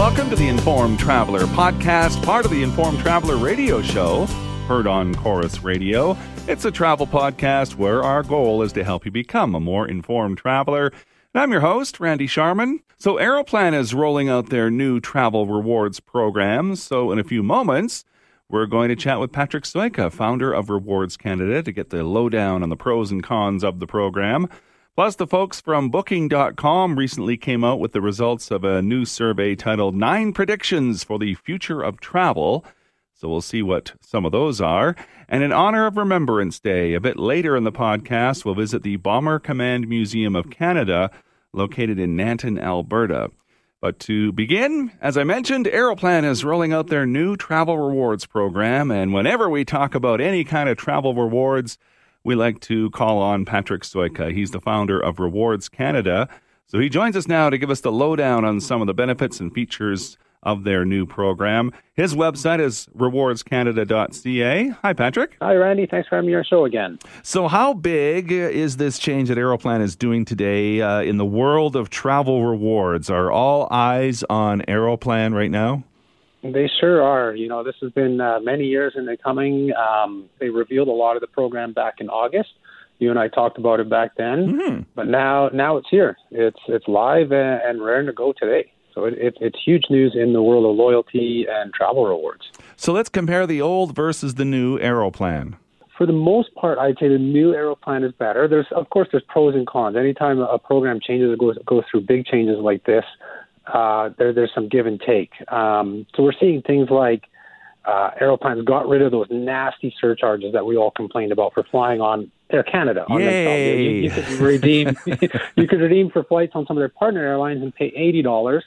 Welcome to the Informed Traveler podcast, part of the Informed Traveler radio show, heard on Corus Radio. It's a travel podcast where our goal is to help you become a more informed traveler. And I'm your host, Randy Sharman. So, Aeroplan is rolling out their new travel rewards program. So, in a few moments, we're going to chat with Patrick Sojka, founder of Rewards Canada, to get the lowdown on the pros and cons of the program. Plus, the folks from Booking.com recently came out with the results of a new survey titled Nine Predictions for the Future of Travel. So we'll see what some of those are. And in honor of Remembrance Day, a bit later in the podcast, we'll visit the Bomber Command Museum of Canada, located in Nanton, Alberta. But to begin, as I mentioned, Aeroplan is rolling out their new travel rewards program. And whenever we talk about any kind of travel rewards, we like to call on Patrick Sojka. He's the founder of Rewards Canada. So he joins us now to give us the lowdown on some of the benefits and features of their new program. His website is rewardscanada.ca. Hi, Patrick. Hi, Randy. Thanks for having me on your show again. So, how big is this change that Aeroplan is doing today uh, in the world of travel rewards? Are all eyes on Aeroplan right now? They sure are. You know, this has been uh, many years in the coming. Um, they revealed a lot of the program back in August. You and I talked about it back then, mm-hmm. but now now it's here. It's it's live and, and ready to go today. So it, it, it's huge news in the world of loyalty and travel rewards. So let's compare the old versus the new Aeroplan. For the most part, I'd say the new Aeroplan is better. There's of course there's pros and cons. Anytime a program changes or goes goes through big changes like this, uh, there, there's some give and take. Um, so we're seeing things like uh, Aeroplan's got rid of those nasty surcharges that we all complained about for flying on Air Canada. On Yay! You, you, could redeem you could redeem for flights on some of their partner airlines and pay eighty dollars.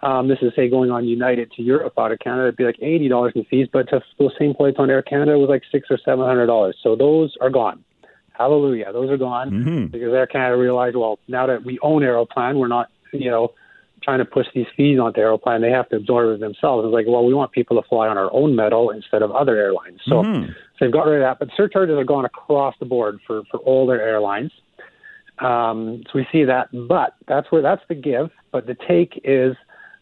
Um, this is say going on United to Europe out of Canada, it'd be like eighty dollars in fees, but to those same flights on Air Canada was like six or seven hundred dollars. So those are gone. Hallelujah, those are gone mm-hmm. because Air Canada realized, well, now that we own Aeroplan, we're not, you know, trying to push these fees onto Aeroplan, they have to absorb it themselves. It's like, well, we want people to fly on our own metal instead of other airlines. So, mm-hmm. so they've got rid of that. But surcharges are gone across the board for, for all their airlines. Um, so we see that. But that's where that's the give. But the take is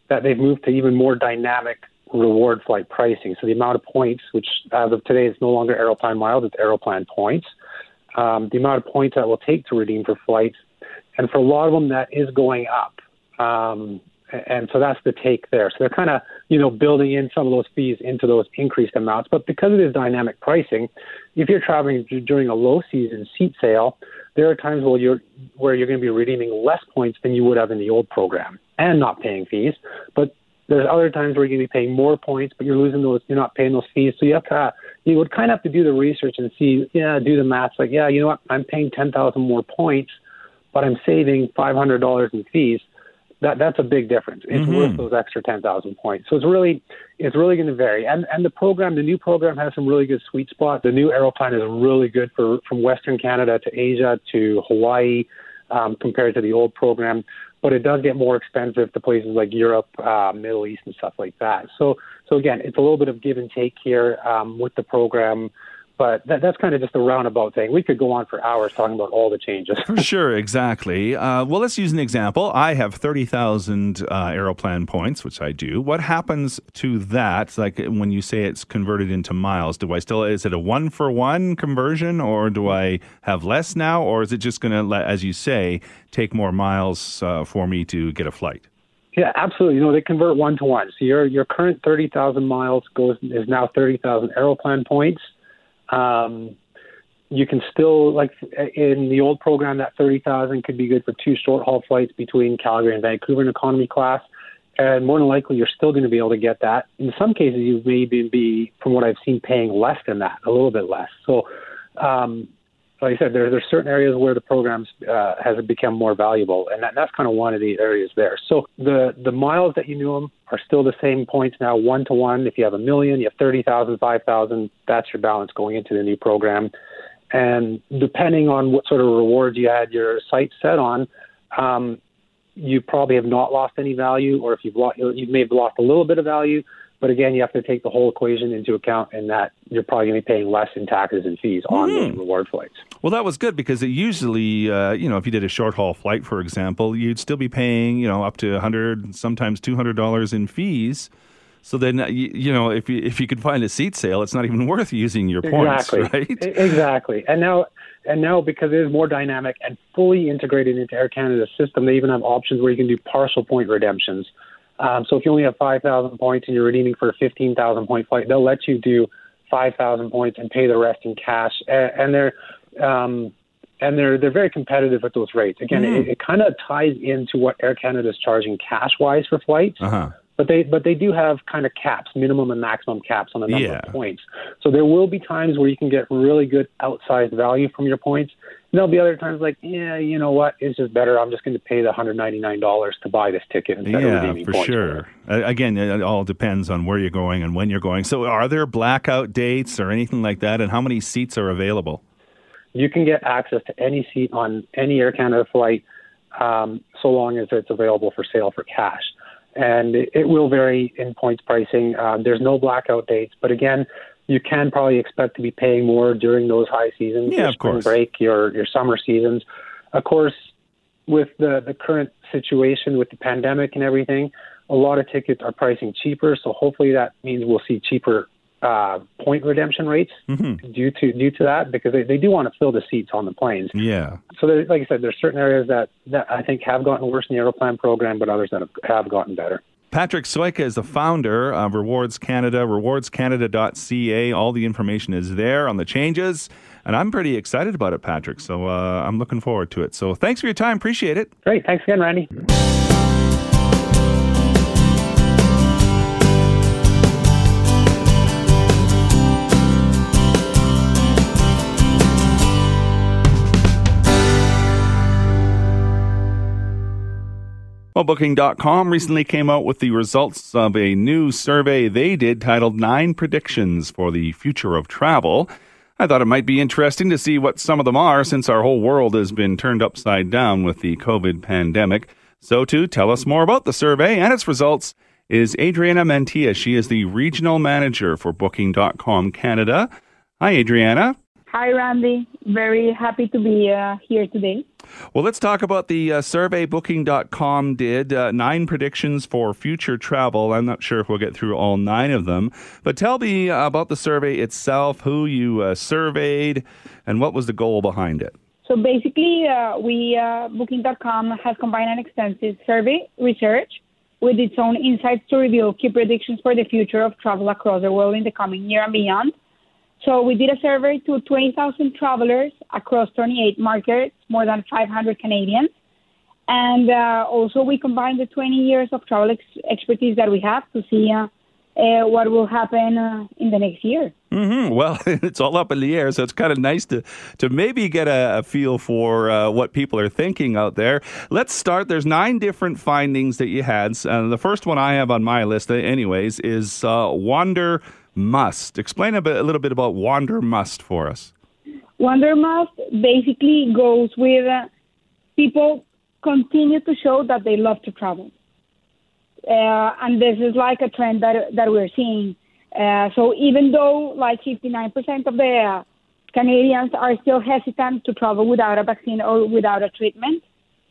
that they've moved to even more dynamic reward flight pricing. So the amount of points, which as of today is no longer Aeroplan miles, it's Aeroplan points. Um, the amount of points that will take to redeem for flights. And for a lot of them, that is going up. Um, and so that's the take there. So they're kind of, you know, building in some of those fees into those increased amounts. But because it is dynamic pricing, if you're traveling during a low season seat sale, there are times where you're where you're going to be redeeming less points than you would have in the old program and not paying fees. But there's other times where you're going to be paying more points, but you're losing those. You're not paying those fees. So you have to, you would kind of have to do the research and see, yeah, do the math. Like, yeah, you know what? I'm paying ten thousand more points, but I'm saving five hundred dollars in fees that that's a big difference. It's mm-hmm. worth those extra ten thousand points. So it's really it's really going to vary. And and the program, the new program has some really good sweet spots. The new Aeroplan is really good for from Western Canada to Asia to Hawaii um, compared to the old program. But it does get more expensive to places like Europe, uh, Middle East, and stuff like that. So so again, it's a little bit of give and take here um, with the program. But that, that's kind of just a roundabout thing. We could go on for hours talking about all the changes. for sure, exactly. Uh, well, let's use an example. I have 30,000 uh, Aeroplan points, which I do. What happens to that? Like when you say it's converted into miles, do I still, is it a one for one conversion or do I have less now? Or is it just going to, as you say, take more miles uh, for me to get a flight? Yeah, absolutely. You know, they convert one to one. So your your current thirty thousand miles goes is now thirty thousand Aeroplan points. Um, you can still like in the old program that thirty thousand could be good for two short haul flights between Calgary and Vancouver in economy class, and more than likely you're still going to be able to get that. In some cases, you may be, from what I've seen, paying less than that, a little bit less. So, um, like I said, there there's certain areas where the programs uh, has become more valuable, and that, that's kind of one of the areas there. So the the miles that you knew them are still the same points now, one to one. If you have a million, you have thirty thousand, five thousand. That's your balance going into the new program. And depending on what sort of rewards you had your site set on, um, you probably have not lost any value, or if you've lost, you may have lost a little bit of value. But again, you have to take the whole equation into account, and that you're probably going to be paying less in taxes and fees on Mhm. the reward flights. Well, that was good because it usually, uh, you know, if you did a short haul flight, for example, you'd still be paying, you know, up to 100 sometimes $200 in fees. So then, uh, you, know, if you if you could find a seat sale, it's not even worth using your points, exactly. right? Exactly. And now, and now because it is more dynamic and fully integrated into Air Canada's system, they even have options where you can do partial point redemptions. Um, so if you only have 5,000 points and you're redeeming for a 15,000 point flight, they'll let you do 5,000 points and pay the rest in cash. And, and they're um, and they're they're very competitive at those rates. Again, Mm. it, it kind of ties into what Air Canada is charging cash wise for flights. Uh huh. But they but they do have kind of caps, minimum and maximum caps on the number Yeah. of points. So there will be times where you can get really good outsized value from your points. There'll be other times like, yeah, you know what, it's just better. I'm just going to pay the hundred ninety nine dollars to buy this ticket instead of Yeah, redeeming for points. sure. Again, it all depends on where you're going and when you're going. So, are there blackout dates or anything like that? And how many seats are available? You can get access to any seat on any Air Canada flight, um, so long as it's available for sale for cash. And it, it will vary in points pricing. Um, there's no blackout dates, but again, you can probably expect to be paying more during those high seasons, Yeah, of course. break, your your summer seasons. Of course, with the the current situation with the pandemic and everything, a lot of tickets are pricing cheaper. So hopefully that means we'll see cheaper uh, point redemption rates hmm due to due to that because they, they do want to fill the seats on the planes. Yeah. So there, like I said, there's certain areas that, that I think have gotten worse in the Aeroplan program, but others that have, have gotten better. Patrick Sojka is the founder of Rewards Canada, rewardscanada.ca. All the information is there on the changes. And I'm pretty excited about it, Patrick. So uh, I'm looking forward to it. So thanks for your time. Appreciate it. Great, thanks again, Randy. Well, Booking.com recently came out with the results of a new survey they did titled Nine Predictions for the Future of Travel. I thought it might be interesting to see what some of them are since our whole world has been turned upside down with the COVID pandemic. So, to tell us more about the survey and its results is Adriana Mantilla. She is the regional manager for Booking.com Canada. Hi, Adriana. Hi, Randy. Very happy to be uh, here today. Well, let's talk about the uh, survey Booking.com did. Uh, nine predictions for future travel. I'm not sure if we'll get through all nine of them, but tell me about the survey itself, who you uh, surveyed, and what was the goal behind it. So basically, uh, we uh, Booking.com has combined an extensive survey research with its own insights to reveal key predictions for the future of travel across the world in the coming year and beyond. So we did a survey to 20,000 travelers across 28 markets, more than 500 Canadians. And uh, also we combined the 20 years of travel ex- expertise that we have to see uh, uh, what will happen uh, in the next year. hmm Well, it's all up in the air, so it's kind of nice to to maybe get a, a feel for uh, what people are thinking out there. Let's start. There's nine different findings that you had. Uh, the first one I have on my list, anyways, is uh, wander must. Explain a, bit, a little bit about wander must for us. Wander Must basically goes with uh, people continue to show that they love to travel. Uh, and this is like a trend that, that we're seeing. Uh, so even though like 59% of the Canadians are still hesitant to travel without a vaccine or without a treatment,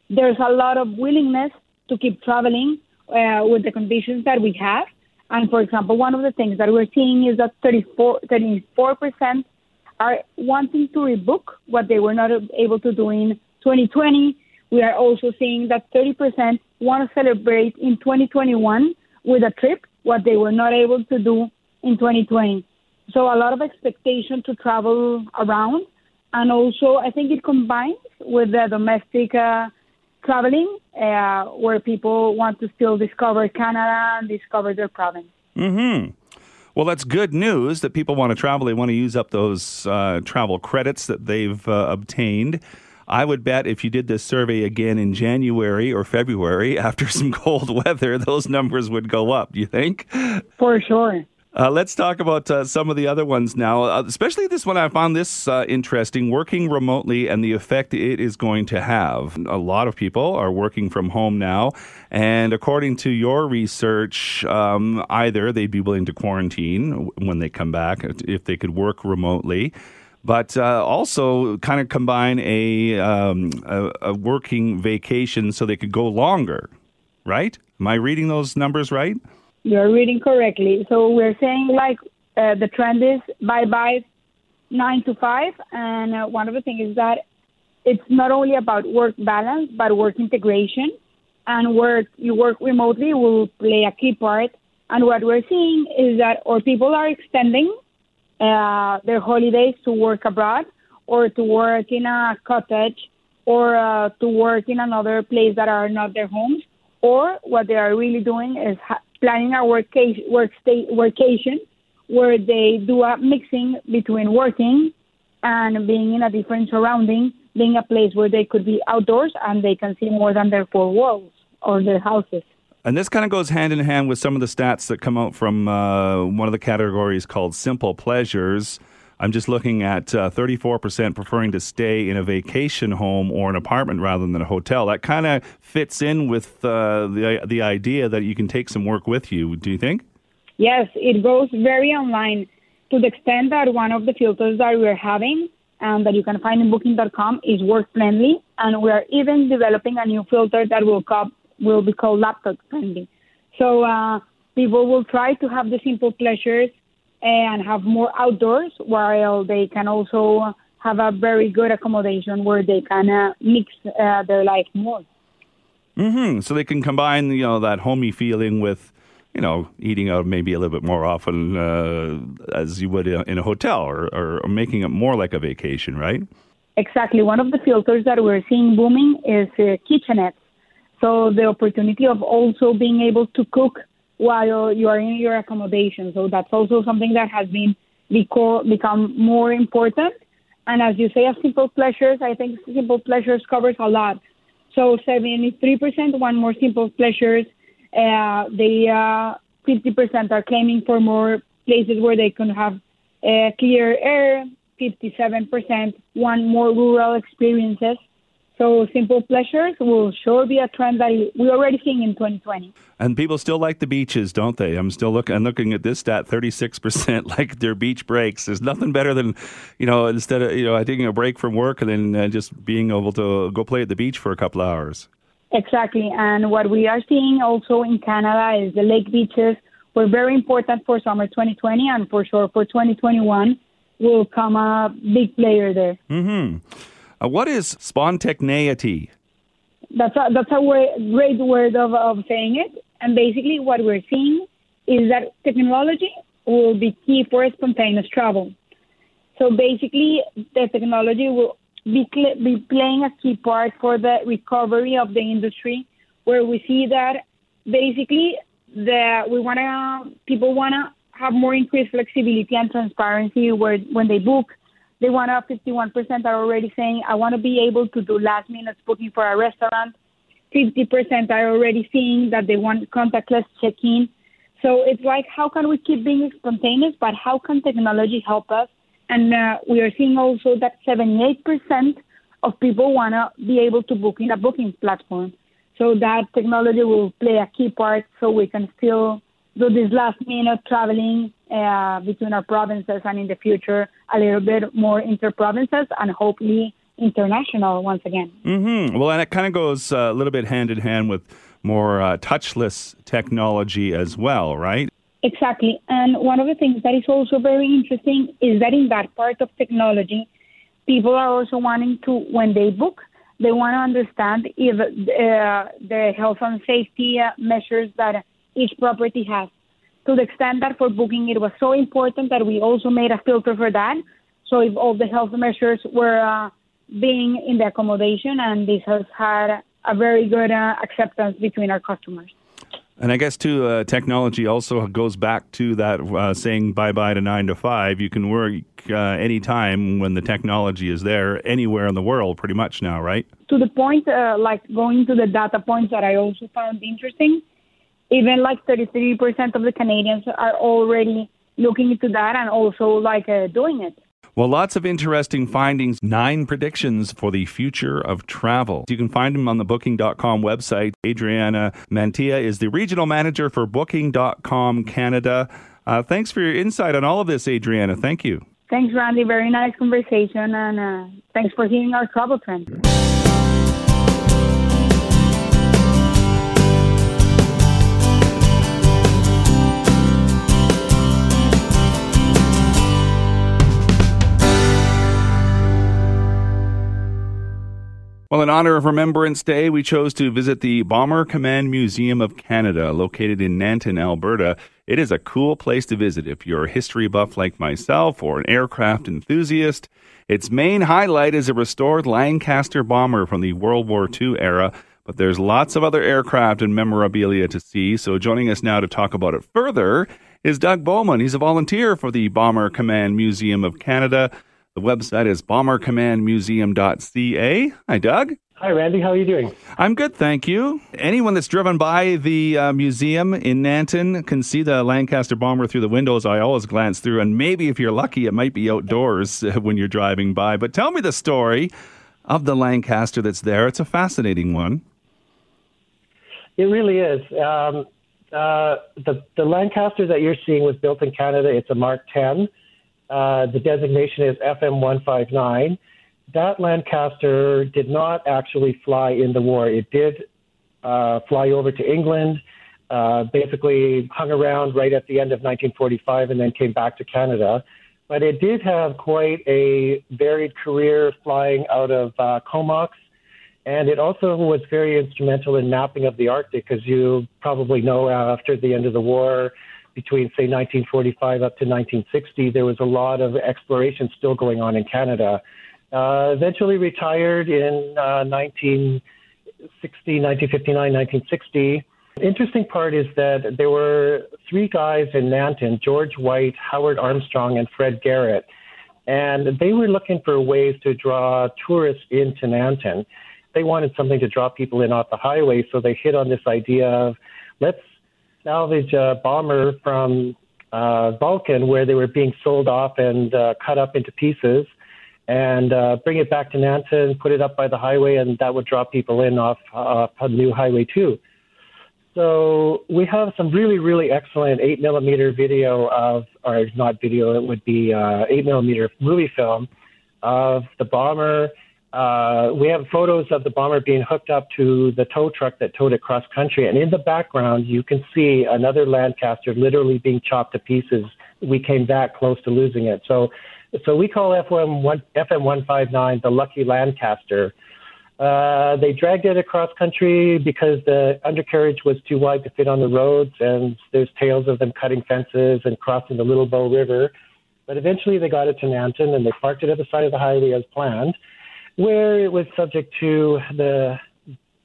there's a lot of willingness to keep traveling uh, with the conditions that we have. And for example, one of the things that we're seeing is that 34, 34% are wanting to rebook what they were not able to do in 2020. We are also seeing that 30% want to celebrate in 2021 with a trip what they were not able to do in 2020. So a lot of expectation to travel around, and also I think it combines with the domestic uh, traveling, uh, where people want to still discover Canada and discover their province. Hmm. Well, that's good news that people want to travel. They want to use up those uh, travel credits that they've uh, obtained. I would bet if you did this survey again in January or February after some cold weather, those numbers would go up. Do you think? For sure. Uh, let's talk about uh, some of the other ones now, uh, especially this one. I found this uh, interesting working remotely and the effect it is going to have. A lot of people are working from home now, and according to your research, um, either they'd be willing to quarantine when they come back if they could work remotely. But uh, also, kind of combine a, um, a a working vacation so they could go longer, right? Am I reading those numbers right? You're reading correctly. So we're saying like uh, the trend is bye bye nine to five, and uh, one of the things is that it's not only about work balance but work integration, and work you work remotely will play a key part. And what we're seeing is that or people are extending uh, their holidays to work abroad or to work in a cottage or uh, to work in another place that are not their homes. Or what they are really doing is ha- planning a workation, work state, workation where they do a mixing between working and being in a different surrounding, being a place where they could be outdoors and they can see more than their four walls or their houses. And this kind of goes hand in hand with some of the stats that come out from uh, one of the categories called simple pleasures. I'm just looking at uh, 34% preferring to stay in a vacation home or an apartment rather than a hotel. That kind of fits in with uh, the the idea that you can take some work with you. Do you think? Yes, it goes very online to the extent that one of the filters that we're having and that you can find in Booking.com is work friendly, and we're even developing a new filter that will will be called laptop friendly. So uh, people will try to have the simple pleasures and have more outdoors while they can also have a very good accommodation where they can uh, mix uh, their life more. Mm-hmm. So they can combine, you know, that homey feeling with, you know, eating out maybe a little bit more often uh, as you would in a hotel or, or making it more like a vacation, right? Exactly. One of the filters that we're seeing booming is uh, kitchenettes. So the opportunity of also being able to cook while you are in your accommodation. So that's also something that has been beco- become more important. And as you say, as simple pleasures, I think simple pleasures covers a lot. So 73% want more simple pleasures. Uh, they uh, 50% are claiming for more places where they can have uh, clear air. 57% want more rural experiences. So simple pleasures will sure be a trend that we're already seeing in 2020. And people still like the beaches, don't they? I'm still looking. I'm looking at this stat: 36 percent like their beach breaks. There's nothing better than, you know, instead of you know taking a break from work and then uh, just being able to go play at the beach for a couple hours. Exactly, and what we are seeing also in Canada is the lake beaches were very important for summer 2020, and for sure for 2021 will come a big player there. Mm-hmm. Uh, what is spontaneity? That's a, that's a way, great word of, of saying it. And basically, what we're seeing is that technology will be key for spontaneous travel. So basically, the technology will be, cl- be playing a key part for the recovery of the industry, where we see that basically the we want to people want to have more increased flexibility and transparency where when they book they want to 51% are already saying, I want to be able to do last minute booking for a restaurant. 50% are already saying that they want contactless check in. So it's like, how can we keep being spontaneous, but how can technology help us? And uh, we are seeing also that 78% of people want to be able to book in a booking platform. So that technology will play a key part so we can still do this last minute traveling uh, between our provinces and in the future a little bit more inter provinces and hopefully international once again. Mm-hmm. Well, and it kind of goes uh, a little bit hand in hand with more uh, touchless technology as well, right? Exactly. And one of the things that is also very interesting is that in that part of technology, people are also wanting to, when they book, they want to understand if uh, the health and safety uh, measures that each property has to the extent that for booking it was so important that we also made a filter for that. So if all the health measures were uh, being in the accommodation, and this has had a very good uh, acceptance between our customers. And I guess too, uh, technology also goes back to that uh, saying bye bye to nine to five. You can work uh, anytime when the technology is there, anywhere in the world, pretty much now, right? To the point, uh, like going to the data points that I also found interesting even like 33% of the Canadians are already looking into that and also like uh, doing it. Well, lots of interesting findings, nine predictions for the future of travel. You can find them on the Booking.com website. Adriana Mantilla is the regional manager for Booking.com Canada. Uh, thanks for your insight on all of this, Adriana. Thank you. Thanks, Randy. Very nice conversation, and uh, thanks for hearing our travel trends. Well, in honor of Remembrance Day, we chose to visit the Bomber Command Museum of Canada, located in Nanton, Alberta. It is a cool place to visit if you're a history buff like myself or an aircraft enthusiast. Its main highlight is a restored Lancaster bomber from the World War II era, but there's lots of other aircraft and memorabilia to see. So, joining us now to talk about it further is Doug Bowman. He's a volunteer for the Bomber Command Museum of Canada. The website is bombercommandmuseum.ca. Hi, Doug. Hi, Randy. How are you doing? I'm good, thank you. Anyone that's driven by the uh, museum in Nanton can see the Lancaster bomber through the windows. I always glance through, and maybe if you're lucky, it might be outdoors when you're driving by. But tell me the story of the Lancaster that's there. It's a fascinating one. It really is. Um, uh, the, the Lancaster that you're seeing was built in Canada. It's a Mark 10. Uh, the designation is FM 159. That Lancaster did not actually fly in the war. It did uh, fly over to England, uh, basically hung around right at the end of 1945 and then came back to Canada. But it did have quite a varied career flying out of uh, Comox. And it also was very instrumental in mapping of the Arctic, as you probably know after the end of the war, between, say, 1945 up to 1960, there was a lot of exploration still going on in Canada. Uh, eventually retired in uh, 1960, 1959, 1960. Interesting part is that there were three guys in Nanton George White, Howard Armstrong, and Fred Garrett. And they were looking for ways to draw tourists into Nanton. They wanted something to draw people in off the highway, so they hit on this idea of let's salvage a bomber from uh, Vulcan where they were being sold off and uh, cut up into pieces and uh, bring it back to Nanton, put it up by the highway, and that would draw people in off, off a new highway too. So we have some really, really excellent eight millimeter video of, or not video, it would be uh, eight millimeter movie film of the bomber uh, we have photos of the bomber being hooked up to the tow truck that towed it cross country. And in the background, you can see another Lancaster literally being chopped to pieces. We came that close to losing it. So, so we call FM, one, FM 159 the lucky Lancaster. Uh, they dragged it across country because the undercarriage was too wide to fit on the roads, and there's tales of them cutting fences and crossing the Little Bow River. But eventually they got it to Nanton and they parked it at the side of the highway as planned where it was subject to the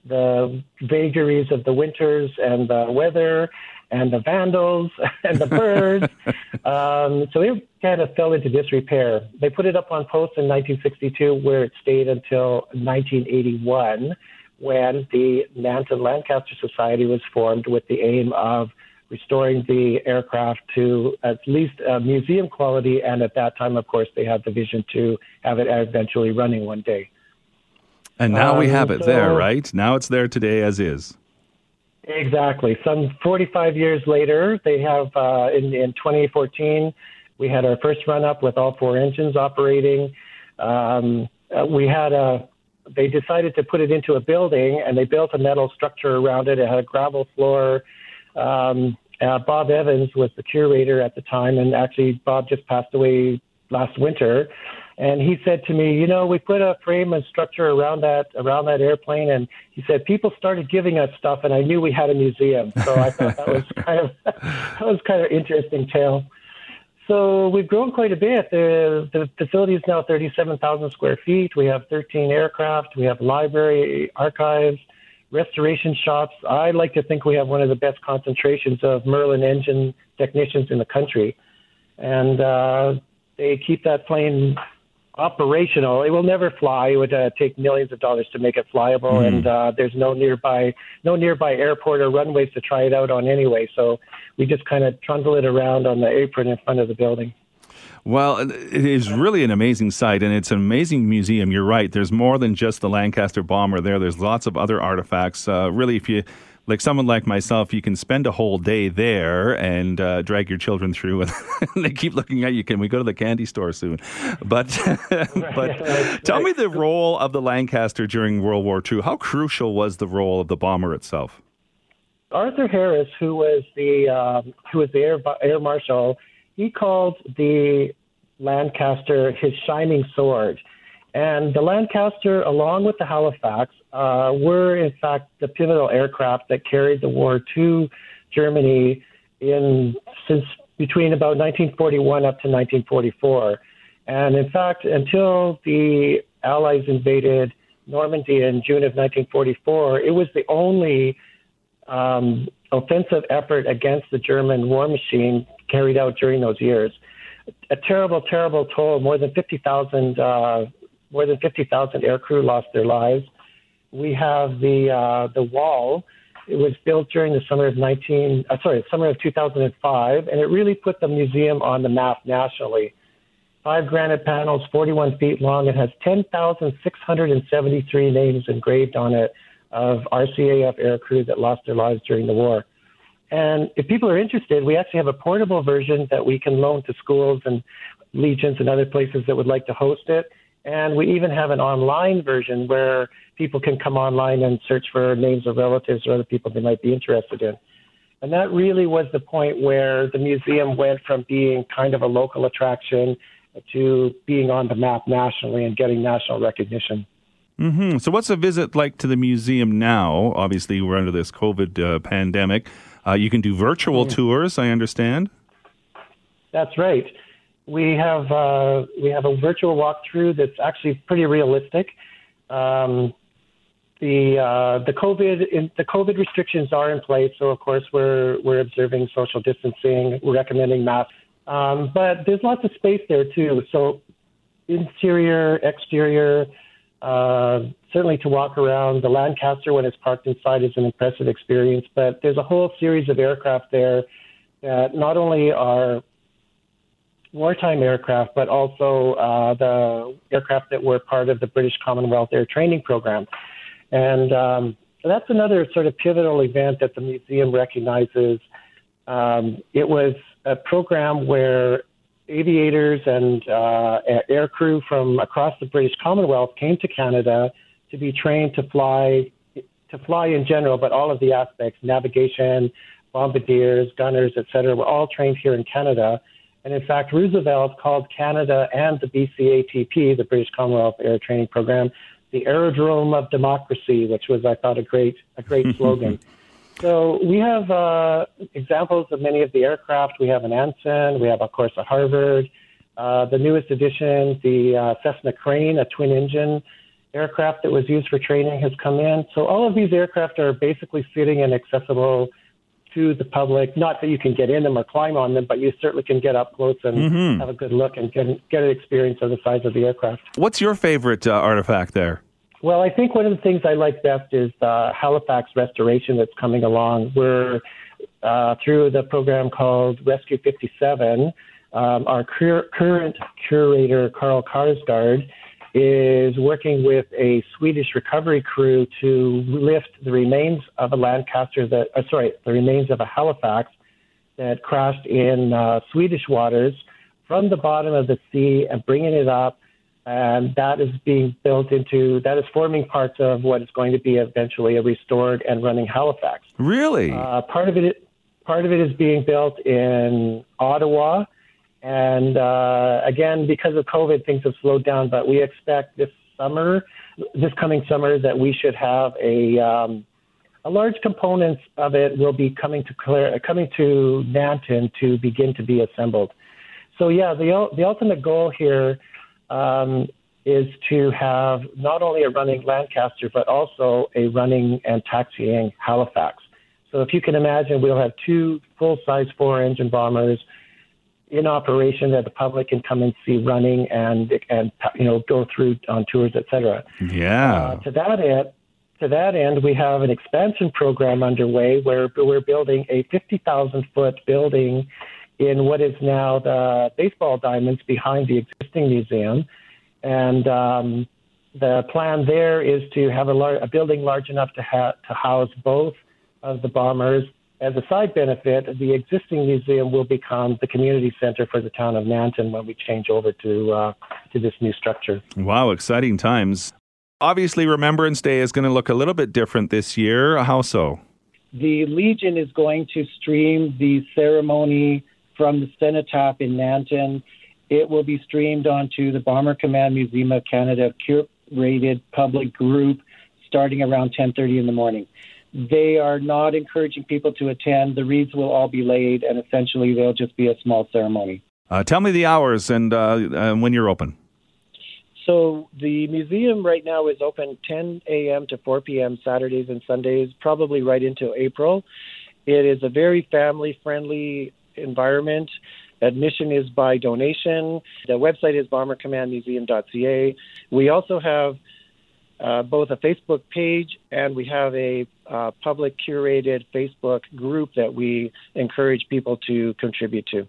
the vagaries of the winters and the weather and the vandals and the birds. um, so it kind of fell into disrepair. They put it up on post in 1962, where it stayed until 1981, when the Nanton Lancaster Society was formed with the aim of restoring the aircraft to at least museum quality. And at that time, of course, they had the vision to have it eventually running one day. And now um, we have it so, there, right? Now it's there today as is. Exactly. Some 45 years later, they have uh, in, in 2014, we had our first run up with all four engines operating. Um, uh, we had a they decided to put it into a building and they built a metal structure around it. It had a gravel floor. Um, uh, Bob Evans was the curator at the time, and actually Bob just passed away last winter. And he said to me, you know, we put a frame and structure around that around that airplane, and he said people started giving us stuff, and I knew we had a museum. So I thought that was kind of that was kind of interesting tale. So we've grown quite a bit. The, the facility is now 37,000 square feet. We have 13 aircraft. We have library, archives, restoration shops. I like to think we have one of the best concentrations of Merlin engine technicians in the country. And uh, they keep that plane operational. It will never fly. It would uh, take millions of dollars to make it flyable, mm. and uh, there's no nearby no nearby airport or runways to try it out on anyway. So we just kind of trundle it around on the apron in front of the building. Well, it is really an amazing site, and it's an amazing museum. You're right. There's more than just the Lancaster bomber there. There's lots of other artifacts. Uh, really, if you like someone like myself, you can spend a whole day there and uh, drag your children through, and they keep looking at you. Can we go to the candy store soon? But but tell me the role of the Lancaster during World War II. How crucial was the role of the bomber itself? Arthur Harris, who was the um, who was the air, air marshal he called the Lancaster his shining sword. And the Lancaster, along with the Halifax, uh, were in fact the pivotal aircraft that carried the war to Germany in since between about 1941 up to 1944. And in fact, until the Allies invaded Normandy in June of 1944, it was the only um, offensive effort against the German war machine carried out during those years. A terrible, terrible toll. More than 50,000 uh, more than 50,000 aircrew lost their lives. We have the uh, the wall. It was built during the summer of 19 uh, sorry summer of 2005, and it really put the museum on the map nationally. Five granite panels, 41 feet long. It has 10,673 names engraved on it of RCAF aircrew that lost their lives during the war. And if people are interested, we actually have a portable version that we can loan to schools and legions and other places that would like to host it. And we even have an online version where people can come online and search for names of relatives or other people they might be interested in. And that really was the point where the museum went from being kind of a local attraction to being on the map nationally and getting national recognition. Mm-hmm. So, what's a visit like to the museum now? Obviously, we're under this COVID uh, pandemic. Uh, you can do virtual tours, I understand. That's right. We have uh, we have a virtual walkthrough that's actually pretty realistic. Um, the uh, the COVID in, the COVID restrictions are in place, so of course we're we're observing social distancing. We're recommending masks, um, but there's lots of space there too. So interior, exterior, uh, certainly to walk around. The Lancaster, when it's parked inside, is an impressive experience. But there's a whole series of aircraft there that not only are wartime aircraft, but also uh, the aircraft that were part of the British Commonwealth Air Training Program. And um, that's another sort of pivotal event that the museum recognizes. Um, it was a program where aviators and uh, air crew from across the British Commonwealth came to Canada to be trained to fly to fly in general, but all of the aspects, navigation, bombardiers, gunners, etc., were all trained here in Canada. And in fact, Roosevelt called Canada and the BCATP, the British Commonwealth Air Training Program, the aerodrome of democracy, which was, I thought, a great a great slogan. So we have uh, examples of many of the aircraft. We have an Anson. We have, of course, a Harvard. Uh, the newest addition, the uh, Cessna Crane, a twin-engine aircraft that was used for training has come in. So all of these aircraft are basically sitting and accessible to the public. Not that you can get in them or climb on them, but you certainly can get up close and mm-hmm. have a good look and get, get an experience of the size of the aircraft. What's your favorite uh, artifact there? Well, I think one of the things I like best is the Halifax restoration that's coming along. We're uh, through the program called Rescue 57. Um, our cur- current curator, Karl Kjarsgaard, is working with a Swedish recovery crew to lift the remains of a Lancaster that, uh, sorry, the remains of a Halifax that crashed in uh, Swedish waters from the bottom of the sea and bringing it up. And that is being built into, that is forming parts of what is going to be eventually a restored and running Halifax. Really? Uh, part of it, part of it is being built in Ottawa and uh, again, because of COVID, things have slowed down, but we expect this summer, this coming summer, that we should have a um, a large component of it will be coming to Clare, coming to Nanton to begin to be assembled. So yeah, the the ultimate goal here um, is to have not only a running Lancaster but also a running and taxiing Halifax. So if you can imagine, we'll have two full-size four-engine bombers in operation that the public can come and see running and and you know go through on tours, etc. Yeah. Uh, to that end, to that end, we have an expansion program underway where we're building a 50,000 foot building in what is now the baseball diamonds behind the existing museum, and um, the plan there is to have a, lar- a building large enough to, ha- to house both of the bombers as a side benefit, the existing museum will become the community center for the town of Nanton when we change over to uh, to this new structure. Wow, exciting times. Obviously, Remembrance Day is going to look a little bit different this year. How so? The Legion is going to stream the ceremony from the cenotaph in Nanton. It will be streamed onto the Bomber Command Museum of Canada curated public group starting around 10:30 in the morning. They are not encouraging people to attend. The wreaths will all be laid, and essentially there'll just be a small ceremony. Uh, tell me the hours and uh, uh, when you're open. So the museum right now is open 10 a.m. to 4 p.m. Saturdays and Sundays, probably right into April. It is a very family-friendly environment. Admission is by donation. The website is bombercommandmuseum.ca. We also have uh, both a Facebook page and we have a uh, public curated Facebook group that we encourage people to contribute to.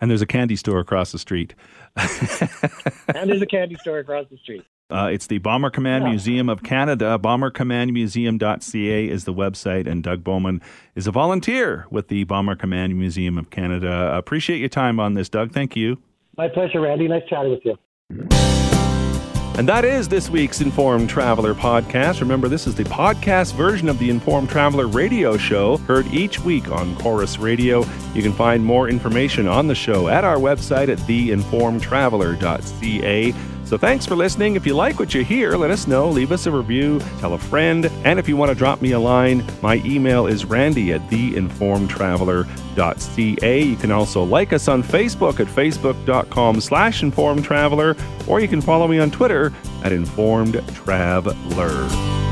And there's a candy store across the street. and there's a candy store across the street. Uh, it's the Bomber Command yeah. Museum of Canada. BomberCommandMuseum.ca is the website, and Doug Bowman is a volunteer with the Bomber Command Museum of Canada. Appreciate your time on this, Doug. Thank you. My pleasure, Randy. Nice chatting with you. And that is this week's Informed Traveler podcast. Remember, this is the podcast version of the Informed Traveler radio show, heard each week on Corus Radio. You can find more information on the show at our website at theinformedtraveler.ca. So thanks for listening. If you like what you hear, let us know. Leave us a review, tell a friend, and if you want to drop me a line, my email is randy at theinformedtraveler.ca. You can also like us on Facebook at facebook.com slash informedtraveler, or you can follow me on Twitter at informedtraveler.